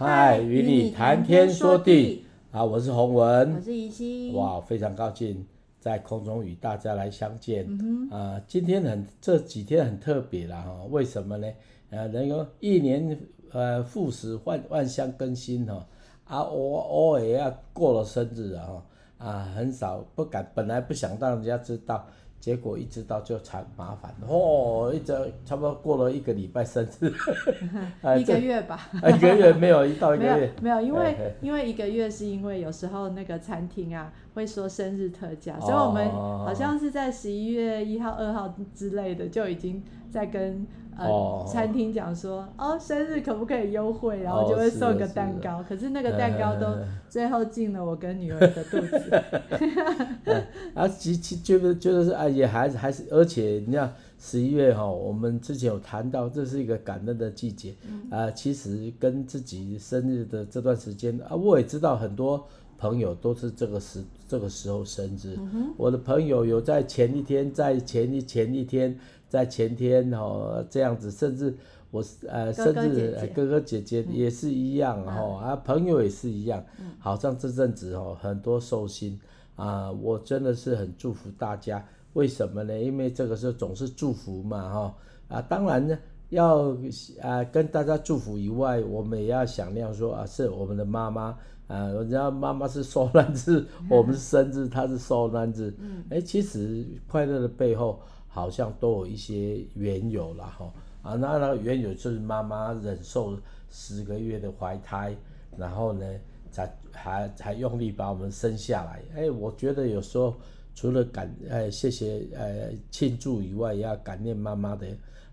嗨，与你谈天说地啊！我是洪文，我是怡心。哇，非常高兴在空中与大家来相见。嗯、啊，今天很这几天很特别了哈，为什么呢？呃，人说一年呃复始，万万象更新哈。啊，我偶尔要过了生日啊，啊，很少不敢，本来不想让人家知道。结果一知道就惨麻烦。哦，一直差不多过了一个礼拜生日，一个月吧，一个月没有一到一个月，没有，没有，因为因为一个月是因为有时候那个餐厅啊会说生日特价，所以我们好像是在十一月一号、二号之类的就已经在跟。呃，oh, 餐厅讲说，哦，生日可不可以优惠，然后就会送个蛋糕，可是那个蛋糕都最后进了我跟女儿的肚子。啊，其其觉得觉得是啊，也还是还是，而且你看十一月哈，我们之前有谈到，这是一个感恩的季节，啊，其实跟自己生日的这段时间啊，我也知道很多朋友都是这个时这个时候生日，嗯、我的朋友有在前一天，在前一前一天。在前天哦，这样子，甚至我呃，甚至哥哥姐姐也是一样哦，啊，朋友也是一样，好像这阵子哦，很多寿星啊，我真的是很祝福大家。为什么呢？因为这个时候总是祝福嘛，哈啊，当然呢，要啊跟大家祝福以外，我们也要想亮说啊，是我们的妈妈啊，人家妈妈是受难日，我们是生日，她是受难日，哎，其实快乐的背后。好像都有一些缘由了哈啊，那那个缘由就是妈妈忍受十个月的怀胎，然后呢，才还才用力把我们生下来。哎，我觉得有时候除了感哎谢谢呃庆祝以外，也要感念妈妈的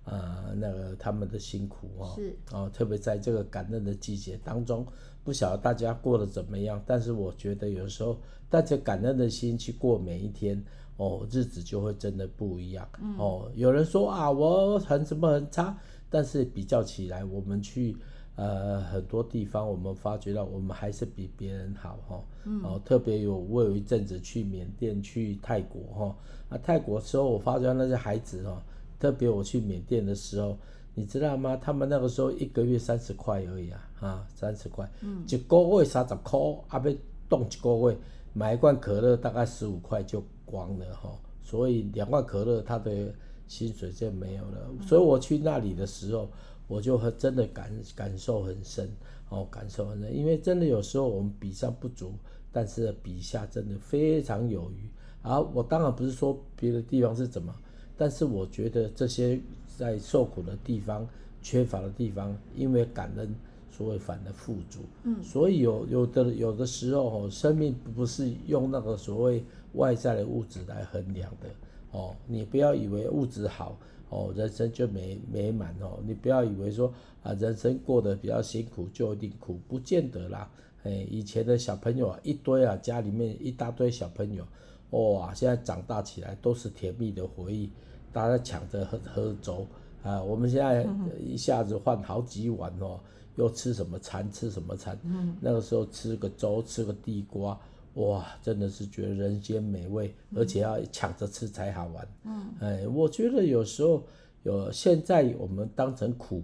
啊、呃、那个他们的辛苦哈。是哦，特别在这个感恩的季节当中，不晓得大家过得怎么样，但是我觉得有时候带着感恩的心去过每一天。哦，日子就会真的不一样。嗯、哦，有人说啊，我很什么很差，但是比较起来，我们去呃很多地方，我们发觉到我们还是比别人好哈。哦，嗯、哦，特别有我有一阵子去缅甸、去泰国哈。啊，泰国的时候我发觉那些孩子哦，特别我去缅甸的时候，你知道吗？他们那个时候一个月三十块而已啊，啊，三十块，嗯，一个月三十块，啊，要冻一个月，买一罐可乐大概十五块就。光了哈，所以两罐可乐他的薪水就没有了。所以我去那里的时候，我就很真的感感受很深哦，感受很深。因为真的有时候我们比上不足，但是比下真的非常有余。啊，我当然不是说别的地方是怎么，但是我觉得这些在受苦的地方、缺乏的地方，因为感恩，所以反而富足。嗯，所以有有的有的时候哦，生命不是用那个所谓。外在的物质来衡量的哦，你不要以为物质好哦，人生就美美满哦。你不要以为说啊，人生过得比较辛苦就一定苦，不见得啦。哎，以前的小朋友啊，一堆啊，家里面一大堆小朋友，哇，现在长大起来都是甜蜜的回忆，大家抢着喝喝粥啊。我们现在 一下子换好几碗哦，又吃什么餐吃什么餐，那个时候吃个粥，吃个地瓜。哇，真的是觉得人间美味，而且要抢着吃才好玩。嗯，哎，我觉得有时候有现在我们当成苦，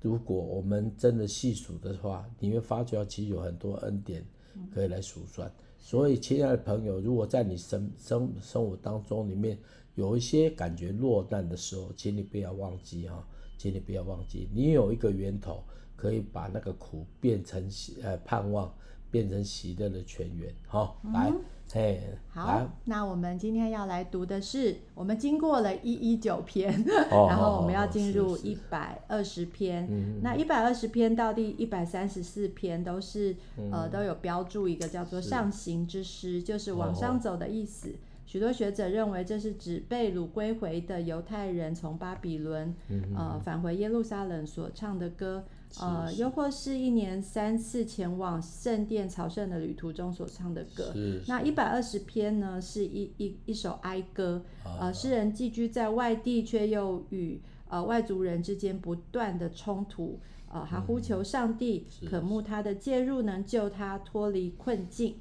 如果我们真的细数的话，你会发觉其实有很多恩典可以来数算。嗯，所以，亲爱的朋友，如果在你生生生活当中里面有一些感觉落难的时候，请你不要忘记哈，请你不要忘记，你有一个源头可以把那个苦变成呃盼望。变成喜乐的泉源，好，来，嘿，好，那我们今天要来读的是，我们经过了一一九篇，然后我们要进入一百二十篇，那一百二十篇到第一百三十四篇都是，呃，都有标注一个叫做上行之诗，就是往上走的意思。许多学者认为这是指被掳归回的犹太人从巴比伦，呃，返回耶路撒冷所唱的歌。呃，又或是一年三次前往圣殿朝圣的旅途中所唱的歌。那一百二十篇呢，是一一一首哀歌。呃，诗人寄居在外地，却又与呃外族人之间不断的冲突。呃，还呼求上帝，渴慕他的介入，能救他脱离困境。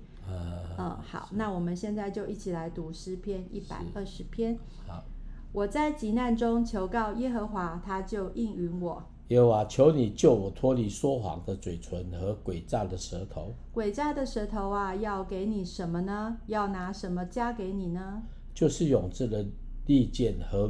呃，好，那我们现在就一起来读诗篇一百二十篇。好，我在急难中求告耶和华，他就应允我。耶和华，求你救我脱离说谎的嘴唇和诡诈的舌头。诡诈的舌头啊，要给你什么呢？要拿什么加给你呢？就是永志的利剑和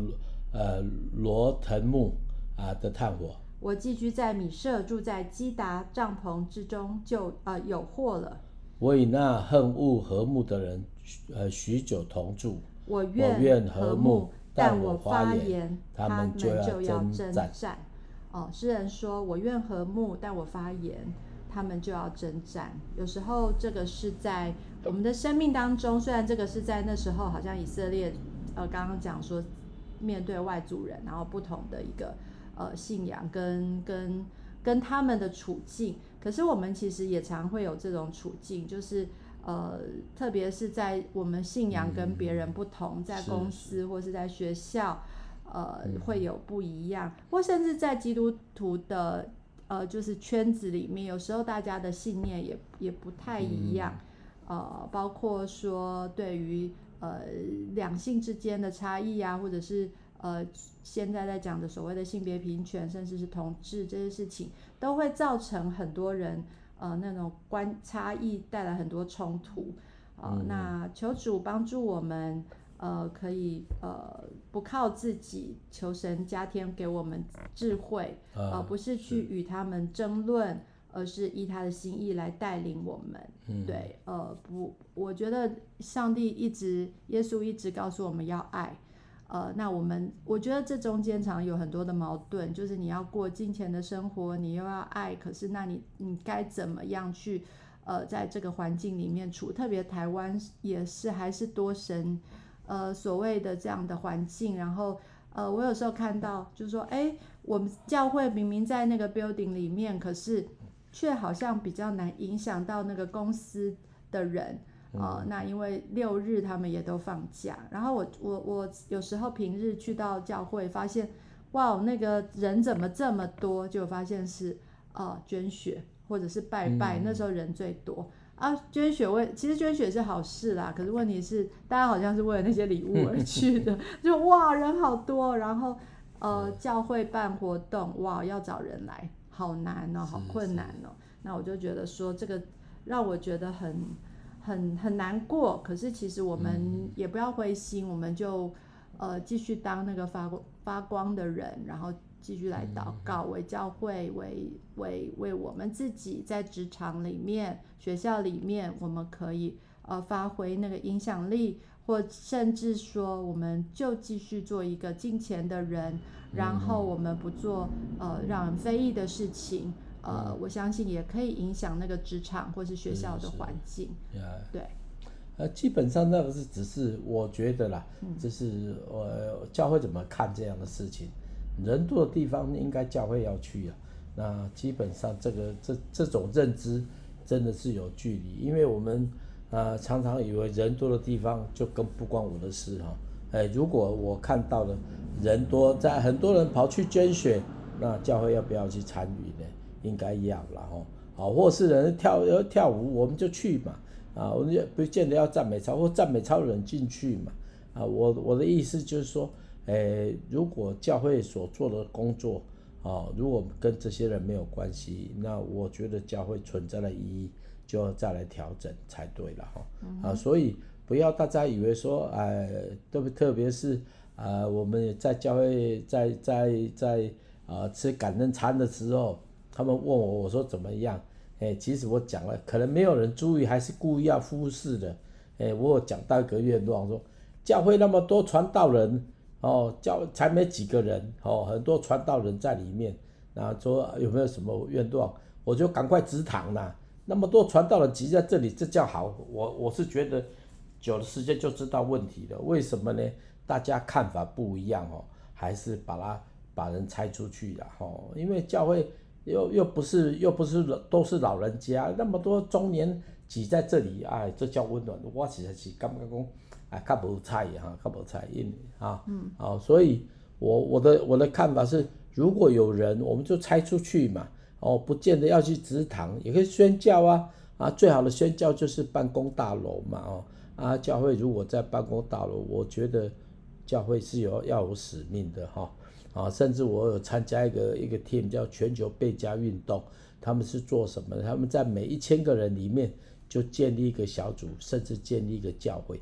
呃罗藤木啊的炭火。我寄居在米舍，住在基达帐篷之中就，呃有祸了。我与那恨恶和睦的人，呃许久同住。我愿和睦，但我发言，他们就要征战。哦，诗人说：“我愿和睦，但我发言，他们就要征战。”有时候，这个是在我们的生命当中。虽然这个是在那时候，好像以色列，呃，刚刚讲说面对外族人，然后不同的一个呃信仰跟跟跟他们的处境。可是我们其实也常会有这种处境，就是呃，特别是在我们信仰跟别人不同，嗯、在公司或是在学校。呃，会有不一样，或甚至在基督徒的呃，就是圈子里面，有时候大家的信念也也不太一样，呃，包括说对于呃两性之间的差异啊，或者是呃现在在讲的所谓的性别平权，甚至是同志这些事情，都会造成很多人呃那种观差异带来很多冲突啊，呃。那求主帮助我们。呃，可以呃，不靠自己，求神加添给我们智慧，而、呃、不是去与他们争论，而是依他的心意来带领我们。嗯、对，呃，不，我觉得上帝一直，耶稣一直告诉我们要爱，呃，那我们，我觉得这中间常有很多的矛盾，就是你要过金钱的生活，你又要爱，可是那你你该怎么样去，呃，在这个环境里面处，特别台湾也是还是多神。呃，所谓的这样的环境，然后呃，我有时候看到，就是说，哎，我们教会明明在那个 building 里面，可是却好像比较难影响到那个公司的人啊、呃。那因为六日他们也都放假，然后我我我有时候平日去到教会，发现哇，那个人怎么这么多？就发现是呃捐血或者是拜拜，那时候人最多。啊，捐血为其实捐血是好事啦，可是问题是大家好像是为了那些礼物而去的，就哇人好多，然后呃教会办活动哇要找人来好难哦，好困难哦，那我就觉得说这个让我觉得很很很难过，可是其实我们也不要灰心，我们就呃继续当那个发光发光的人，然后。继续来祷告，为教会，为为为我们自己，在职场里面、学校里面，我们可以呃发挥那个影响力，或甚至说，我们就继续做一个敬虔的人，然后我们不做呃让人非议的事情，呃，我相信也可以影响那个职场或是学校的环境。对，呃，基本上那个是只是我觉得啦，就是呃教会怎么看这样的事情。人多的地方应该教会要去啊，那基本上这个这这种认知真的是有距离，因为我们啊、呃、常常以为人多的地方就更不关我的事哈、哦，哎，如果我看到了人多，在很多人跑去捐血，那教会要不要去参与呢？应该要了哈，好，或是人跳要跳舞，我们就去嘛，啊，我们也不见得要赞美操或赞美操的人进去嘛，啊，我我的意思就是说。诶，如果教会所做的工作，啊，如果跟这些人没有关系，那我觉得教会存在的意义就要再来调整才对了哈。啊，所以不要大家以为说，哎，特别特别是啊，我们在教会在在在啊吃感恩餐的时候，他们问我，我说怎么样？哎，其实我讲了，可能没有人注意，还是故意要忽视的。哎，我有讲到一个愿望，说教会那么多传道人。哦，教才没几个人，哦，很多传道人在里面，那说有没有什么愿望，我就赶快直躺啦。那么多传道人挤在这里，这叫好？我我是觉得，久的时间就知道问题了。为什么呢？大家看法不一样哦，还是把他把人拆出去了哦。因为教会又又不是又不是都是老人家，那么多中年挤在这里，哎，这叫温暖。我其实是感觉讲。啊，较无菜哈，较无菜因啊，嗯，好，所以我我的我的看法是，如果有人，我们就拆出去嘛，哦，不见得要去祠堂，也可以宣教啊，啊，最好的宣教就是办公大楼嘛，哦，啊，教会如果在办公大楼，我觉得教会是有要有使命的哈，啊，甚至我有参加一个一个 team 叫全球贝加运动，他们是做什么？他们在每一千个人里面就建立一个小组，甚至建立一个教会。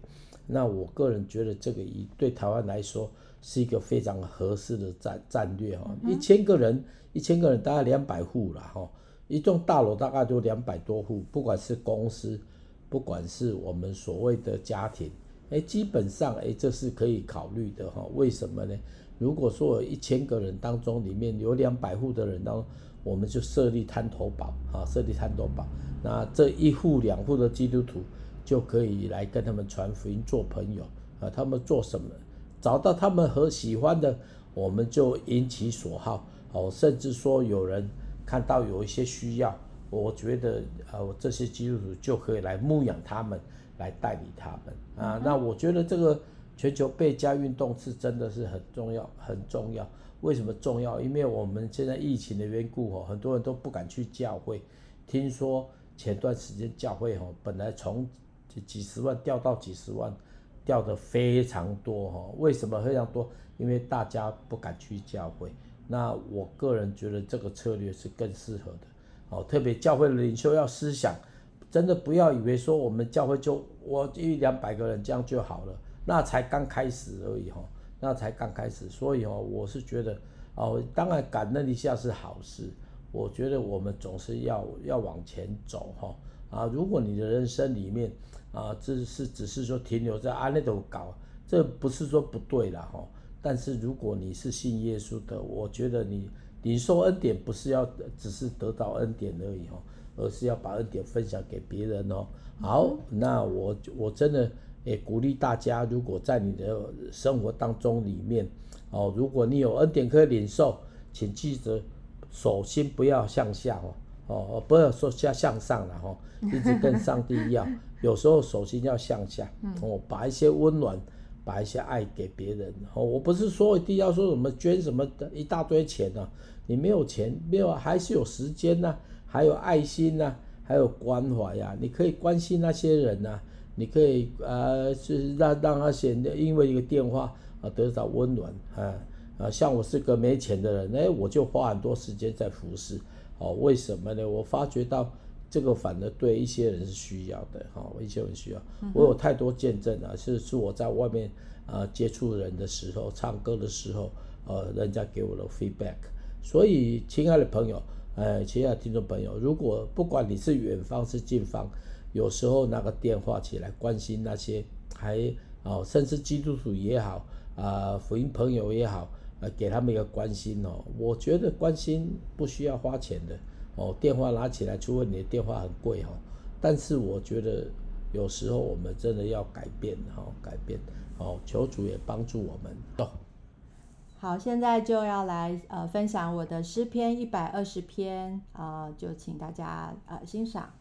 那我个人觉得这个以对台湾来说是一个非常合适的战战略哈。一千个人，一千个人大概两百户了哈，一栋大楼大概就两百多户，不管是公司，不管是我们所谓的家庭，哎，基本上哎，这是可以考虑的哈。为什么呢？如果说一千个人当中里面有两百户的人当中，我们就设立滩头堡啊，设立滩头堡，那这一户两户的基督徒。就可以来跟他们传福音，做朋友啊。他们做什么，找到他们和喜欢的，我们就引其所好哦。甚至说有人看到有一些需要，我觉得呃这些基督徒就可以来牧养他们，来带领他们啊。那我觉得这个全球贝加运动是真的是很重要，很重要。为什么重要？因为我们现在疫情的缘故哦，很多人都不敢去教会。听说前段时间教会哦，本来从就几十万掉到几十万，掉的非常多哈。为什么非常多？因为大家不敢去教会。那我个人觉得这个策略是更适合的。哦，特别教会的领袖要思想，真的不要以为说我们教会就我一两百个人这样就好了，那才刚开始而已哈，那才刚开始。所以哦，我是觉得哦，当然感恩一下是好事。我觉得我们总是要要往前走哈。啊，如果你的人生里面，啊，这是只是说停留在阿那头搞，这不是说不对了哈。但是如果你是信耶稣的，我觉得你领受恩典不是要只是得到恩典而已哦，而是要把恩典分享给别人哦。好，那我我真的也鼓励大家，如果在你的生活当中里面，哦，如果你有恩典可以领受，请记得手心不要向下哦。哦，不要说向向上了哈，一直跟上帝要。有时候手心要向下，哦，把一些温暖，把一些爱给别人。哦，我不是说一定要说什么捐什么的一大堆钱啊，你没有钱，没有还是有时间呐、啊，还有爱心呐、啊，还有关怀呀、啊，你可以关心那些人呐、啊，你可以呃，就是让让他显得因为一个电话啊得到温暖啊啊，像我是个没钱的人，哎，我就花很多时间在服侍。哦，为什么呢？我发觉到这个反而对一些人是需要的，哈、哦，一些人需要。我有太多见证啊，是是我在外面啊、呃、接触人的时候，唱歌的时候，呃，人家给我的 feedback。所以，亲爱的朋友，呃，亲爱的听众朋友，如果不管你是远方是近方，有时候拿个电话起来关心那些还哦，甚至基督徒也好啊、呃，福音朋友也好。呃，给他们一个关心哦，我觉得关心不需要花钱的哦，电话拿起来，除非你的电话很贵哦，但是我觉得有时候我们真的要改变哈，改变哦，求主也帮助我们哦。好，现在就要来呃分享我的诗篇一百二十篇啊，呃，就请大家呃欣赏。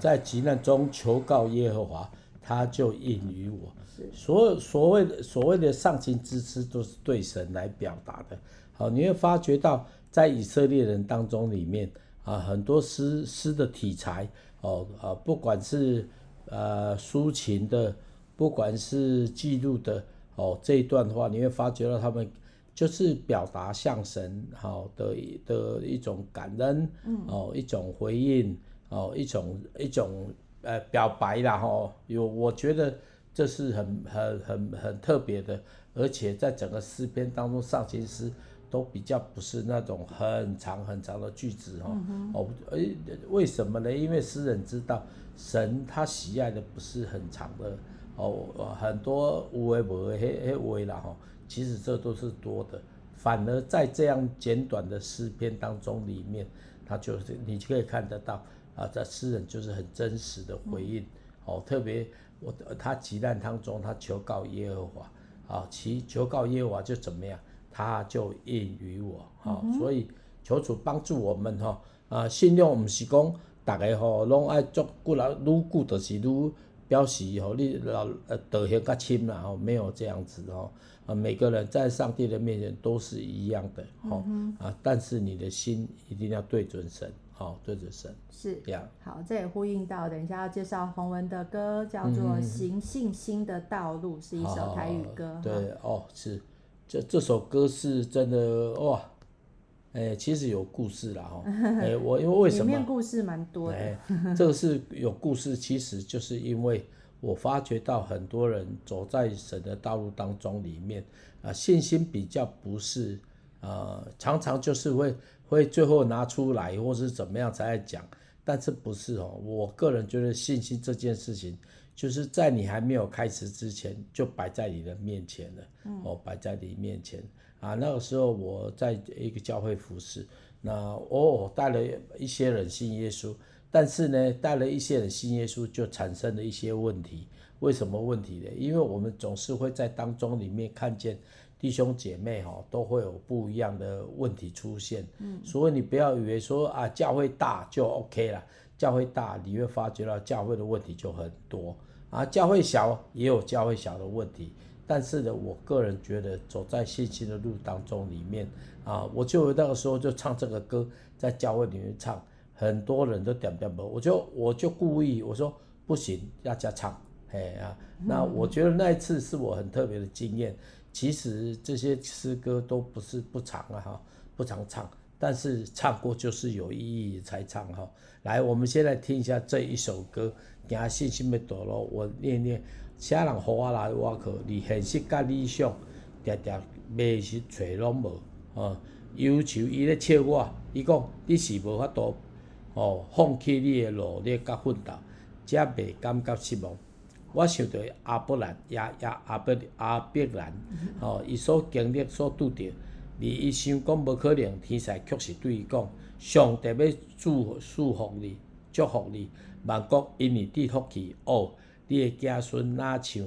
在急难中求告耶和华，他就应于我。所有所谓的所谓的上行之诗都是对神来表达的。好，你会发觉到在以色列人当中里面啊，很多诗诗的题材哦啊，不管是呃抒情的，不管是记录的哦，这一段的话，你会发觉到他们就是表达向神好的的一种感恩，哦，一种回应，哦，一种一种呃表白啦哈。有我觉得。这是很很很很特别的，而且在整个诗篇当中，上行诗都比较不是那种很长很长的句子哦。哦，诶，为什么呢？因为诗人知道神他喜爱的不是很长的哦，很多无为无为迄迄话啦吼。其实这都是多的，反而在这样简短的诗篇当中里面，他就是你就可以看得到啊，这诗人就是很真实的回应哦，特别。我他急难当中，他求告耶和华，啊，其求告耶和华就怎么样，他就应于我，啊，所以求主帮助我们哈，啊，信用唔是讲大家吼拢爱做过来，愈久就是愈表示吼你老呃德行较深啦，吼没有这样子哦，啊，每个人在上帝的面前都是一样的，吼，啊，但是你的心一定要对准神。好，对着神是这样。好，这也呼应到，等一下要介绍洪文的歌，叫做《行信心的道路》，嗯，是一首台语歌。哦对哦，是，这这首歌是真的哇，哎，其实有故事啦哈。哎，我因为为什么？里面故事蛮多的。哎，这个是有故事，其实就是因为我发觉到很多人走在神的道路当中里面啊，信心比较不是啊，常常就是会。会最后拿出来，或是怎么样才来讲，但是不是哦？我个人觉得信心这件事情，就是在你还没有开始之前，就摆在你的面前了。嗯哦，摆在你面前啊。那个时候我在一个教会服侍，那哦带了一些人信耶稣，但是呢，带了一些人信耶稣就产生了一些问题。为什么问题呢？因为我们总是会在当中里面看见。弟兄姐妹哈都会有不一样的问题出现，嗯，所以你不要以为说啊教会大就 OK 了，教会大你会发觉到教会的问题就很多。啊，教会小也有教会小的问题，但是呢，我个人觉得走在信心的路当中里面啊，我就那个时候就唱这个歌，在教会里面唱，很多人都点点不，我就我就故意我说不行，要加唱，哎啊，那我觉得那一次是我很特别的经验。其实这些诗歌都不是不长啊哈，不常唱，但是唱过就是有意义才唱哈。来，我们先来听一下这一首歌，行信心的道路，我念念。啥人予我来我去，离现实甲理想，常常迷失找拢无。哦，忧愁伊咧笑我，伊讲你是无法度，哦，放弃你的努力甲奋斗，才袂感觉失望。我想到阿伯兰，也也阿伯阿伯兰，吼，伊所经历所拄着，而伊想讲无可能，天使却是对伊讲，上帝要祝祝福你，祝福你，万国因你得福气。哦，你的子孙若像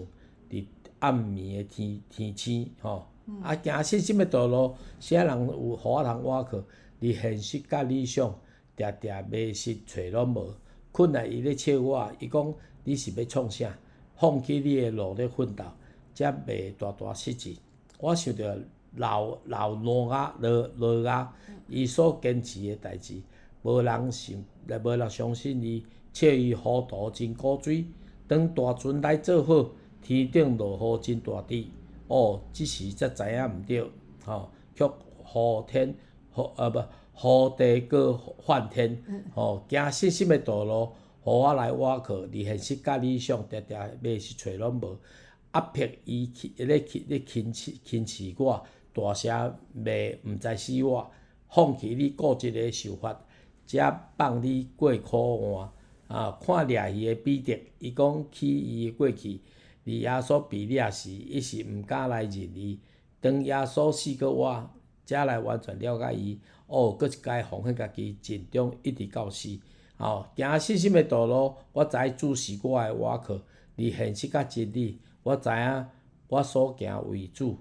伫暗暝的天天星，吼，啊，行信心的道路，啥人有予我通挖去？伫现实甲理想，定定迷失找拢无。困来伊咧笑我，伊讲你是要创啥？放弃你的努力奋斗，则袂大大失志。我想着老老挪亚、罗罗亚，伊所坚持的代志，无人信，也无人相信伊，笑伊糊涂真古锥。当大船来做好，天顶落雨真大滴。哦，即时则知影毋对，吼，却雨天，雨啊不，雨地阁翻天，吼，行信心的道路。予我来挖去，离现实甲理想，常常迷失找拢无。压迫伊去，咧去咧轻视轻视我，大声骂毋知死我。放弃你固执的想法，才放你过苦换。啊，看掠伊的彼得，伊讲起伊的过去，伫耶稣被掠时，伊是毋敢来认伊。当耶稣死过我，才来完全了解伊。哦，阁一摆奉献家己，尽忠一直到死。哦，行信心的道路，我知主是我的倚靠，而现实甲真理，我知影我所行为主，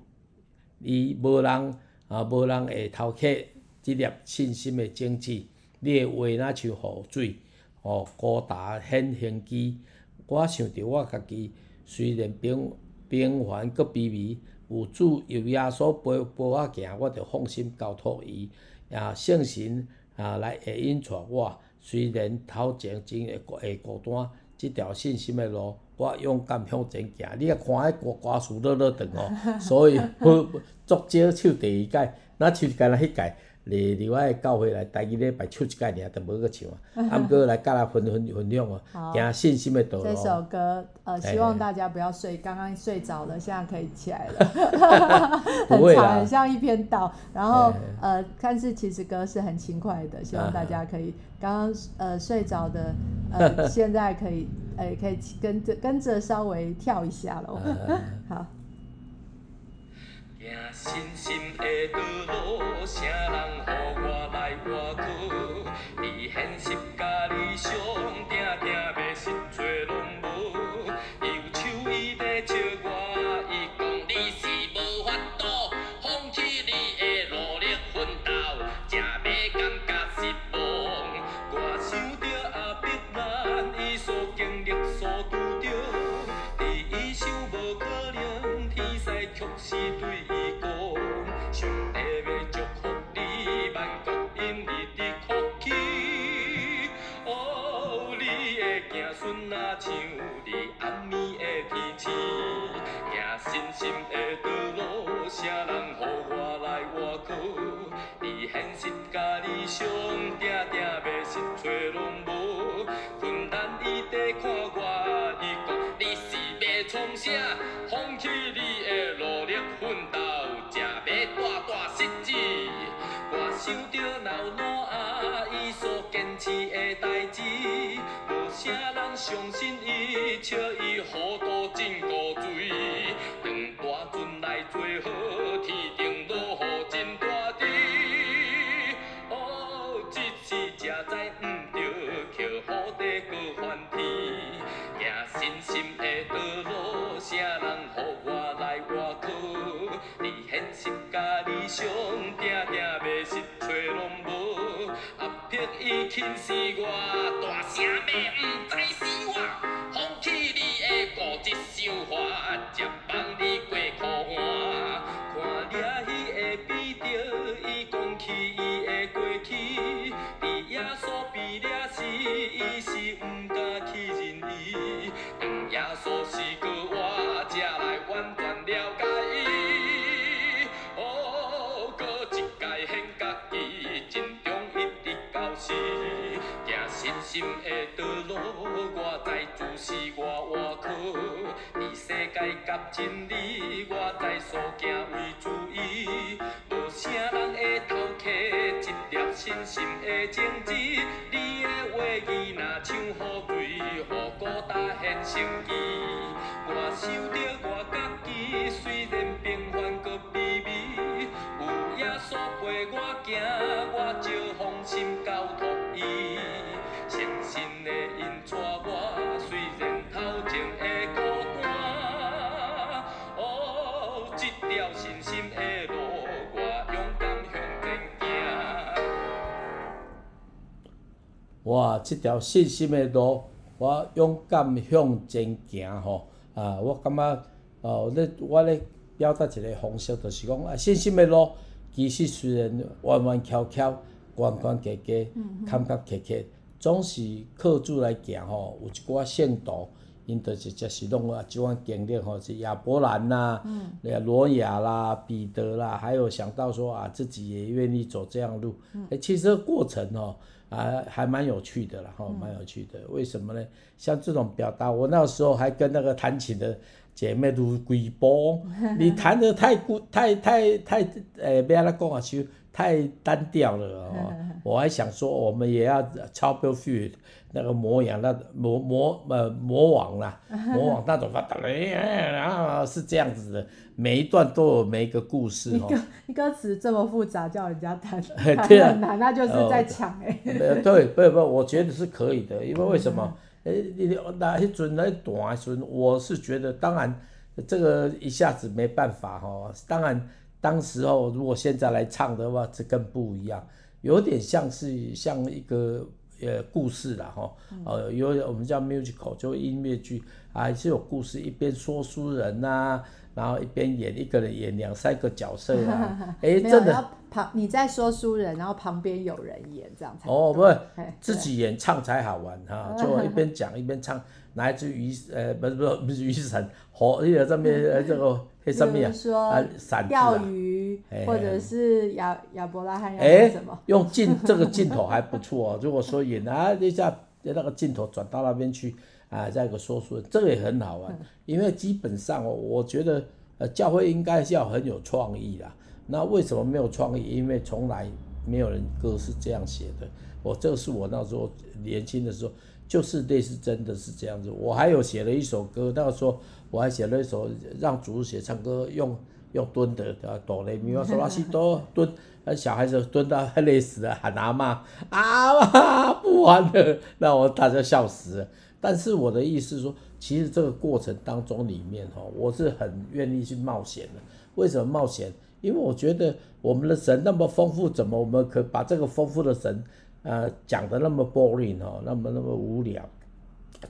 伊无人啊，无人会偷窃即粒信心的种子。你的话若像雨水，哦，高达显形机，我想着我家己虽然平平凡阁卑微，有主有耶稣陪陪我行，我着放心交托伊。啊，圣神啊来会引带我，虽然头前真会会孤单，即条信心的路，我勇敢向前行。你啊看迄歌歌词落落长哦，所以不作 少唱第二届，那唱干那迄届。嚟另外教会来，第二礼拜唱一届尔，都无个唱啊。啊，毋过来甲咱分分分享哦，行信心的道路。这首歌，呃，希望大家不要睡，刚刚睡着了，现在可以起来了。很长，很像一篇道。然后，呃，但是其实歌是很轻快的，希望大家可以刚刚呃睡着的，呃，现在可以，诶，可以跟着跟着稍微跳一下喽。好。行信心的道路，啥人予我来活靠？你现实甲理想，定定袂实做拢天丝甲真理，我知所行为主意。无啥人会头客，一粒信心的种子。你的话语若像雨水，予孤单现生机。我想着哇！这条信心的路，我勇敢向前行吼。啊，我感觉哦，咧我咧表达一个方式，就是讲啊，信心的路，其实虽然弯弯曲曲、关关过过、坎坎坷坷，总是靠主来行吼。有一寡圣徒，因着是就是拢啊，即款经历吼，是亚伯兰呐，那个罗亚啦、彼得啦，还有想到说啊，自己也愿意走这样路。诶，其实过程吼。啊，还蛮有趣的啦，哈，蛮有趣的。为什么呢？像这种表达，我那时候还跟那个弹琴的姐妹都鬼波，你弹得太孤，太太太，诶，不要来讲啊，就太单调了哦。我还想说，我们也要 Chapel Field 那个魔羊，那魔魔呃魔王啦，魔王那种发达嘞，是这样子的。每一段都有每一个故事哦。你歌词这么复杂，叫人家弹弹 很难，那就是在抢哎。对，不不，我觉得是可以的，因为为什么？哎，你哪一阵那短时我是觉得，当然这个一下子没办法哈。当然，当时候如果现在来唱的话，这更不一样，有点像是像一个呃故事啦哈，呃有我们叫 musical 就音乐剧，还是有故事，一边说书人呐、啊，然后一边演一个人演两三个角色啊，哎、欸、真的。旁你在说书人，然后旁边有人演，这样才哦，不是自己演唱才好玩哈，就一边讲一边唱，拿一只鱼呃不是不是不是鱼绳，火那个上面呃这个黑上面啊，鉸鱼或者是亚亚伯拉罕要什么？用镜这个镜头还不错哦，如果说也拿一下那个镜头转到那边去啊，再一个说书人，这个也很好玩，因为基本上哦，我觉得呃教会应该是要很有创意啦。那为什么没有创意？因为从来没有人歌是这样写的。我这个是我那时候年轻的时候，就是类似真的是这样子。我还有写了一首歌，那个时候我还写了一首让主写唱歌用用蹲的，哆来咪发嗦拉西哆蹲，小孩子蹲到累死了，喊阿妈阿妈不玩了，那我大家笑死了。但是我的意思说，其实这个过程当中里面哈，我是很愿意去冒险的。为什么冒险？因为我觉得我们的神那么丰富，怎么我们可把这个丰富的神，呃，讲的那么 boring 哦，那么那么无聊，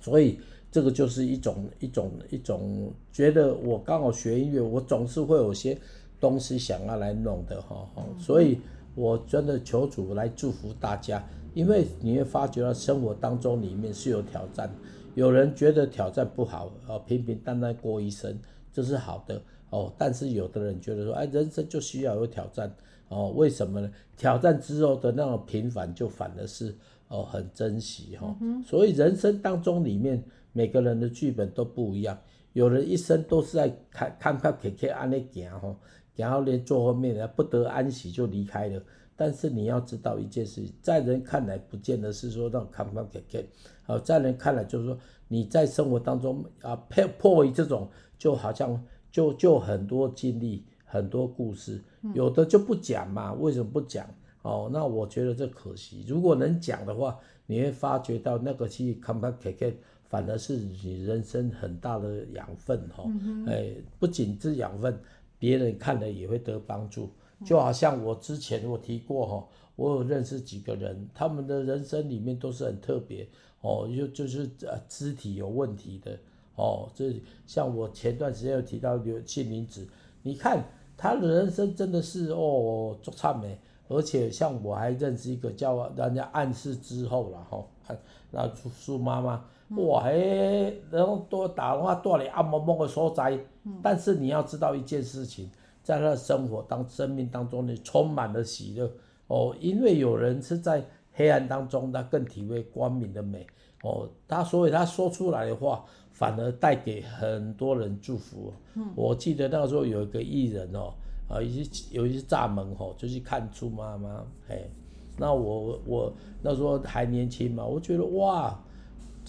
所以这个就是一种一种一种觉得我刚好学音乐，我总是会有些东西想要来弄的哈，所以我真的求主来祝福大家，因为你会发觉到生活当中里面是有挑战，有人觉得挑战不好，呃，平平淡淡过一生，这是好的。哦，但是有的人觉得说，哎，人生就需要有挑战，哦，为什么呢？挑战之后的那种平凡，就反而是哦很珍惜哈、哦。嗯、所以人生当中里面，每个人的剧本都不一样。有人一生都是在看看看看看安内行哈，然后连最后面不得安息就离开了。但是你要知道一件事，在人看来不见得是说那种看看看看，好，在人看来就是说你在生活当中啊破破这种就好像。就就很多经历，很多故事，有的就不讲嘛。为什么不讲？哦，那我觉得这可惜。如果能讲的话，你会发觉到那个去看看看看，反而是你人生很大的养分哈。嗯、哎，不仅是养分，别人看了也会得帮助。就好像我之前我提过哈，我有认识几个人，他们的人生里面都是很特别哦，就就是呃肢体有问题的。哦，这像我前段时间有提到刘庆林子，你看他的人生真的是哦，足惨美，而且像我还认识一个叫人家暗示之后了哈，那苏妈妈，哇嘿，然后多打电话多你暗蒙蒙的所在，但是你要知道一件事情，在他的生活当生命当中你，充满了喜乐哦，因为有人是在黑暗当中，他更体会光明的美哦，他所以他说出来的话。反而带给很多人祝福。嗯，我记得那个时候有一个艺人哦，啊，一些有一些蚱蜢哦，就去看猪妈妈，哎，那我我那时候还年轻嘛，我觉得哇，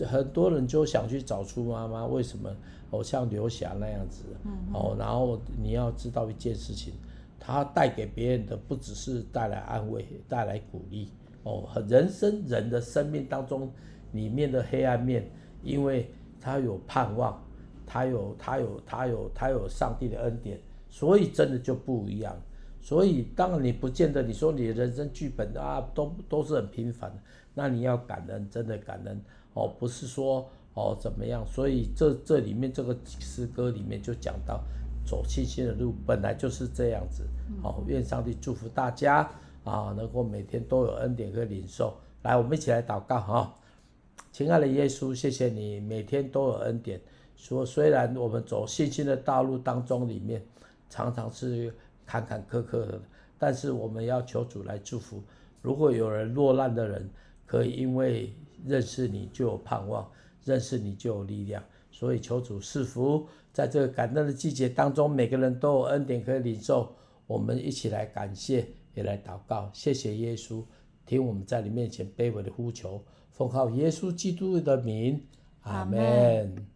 很多人就想去找猪妈妈，为什么？哦，像刘霞那样子，嗯，哦，然后你要知道一件事情，他带给别人的不只是带来安慰，带来鼓励，哦，人生人的生命当中里面的黑暗面，因为。他有盼望，他有他有他有他有上帝的恩典，所以真的就不一样。所以当然你不见得你说你的人生剧本啊都都是很平凡的，那你要感恩，真的感恩哦，不是说哦怎么样。所以这这里面这个诗歌里面就讲到，走信心的路本来就是这样子。哦，愿上帝祝福大家啊，能够每天都有恩典和领受。来，我们一起来祷告哈。亲爱的耶稣，谢谢你每天都有恩典。说虽然我们走信心的道路当中，里面常常是坎坎坷坷的，但是我们要求主来祝福。如果有人落难的人，可以因为认识你就有盼望，认识你就有力量。所以求主赐福，在这个感恩的季节当中，每个人都有恩典可以领受。我们一起来感谢，也来祷告。谢谢耶稣，听我们在你面前卑微的呼求。奉靠耶稣基督的名，阿门。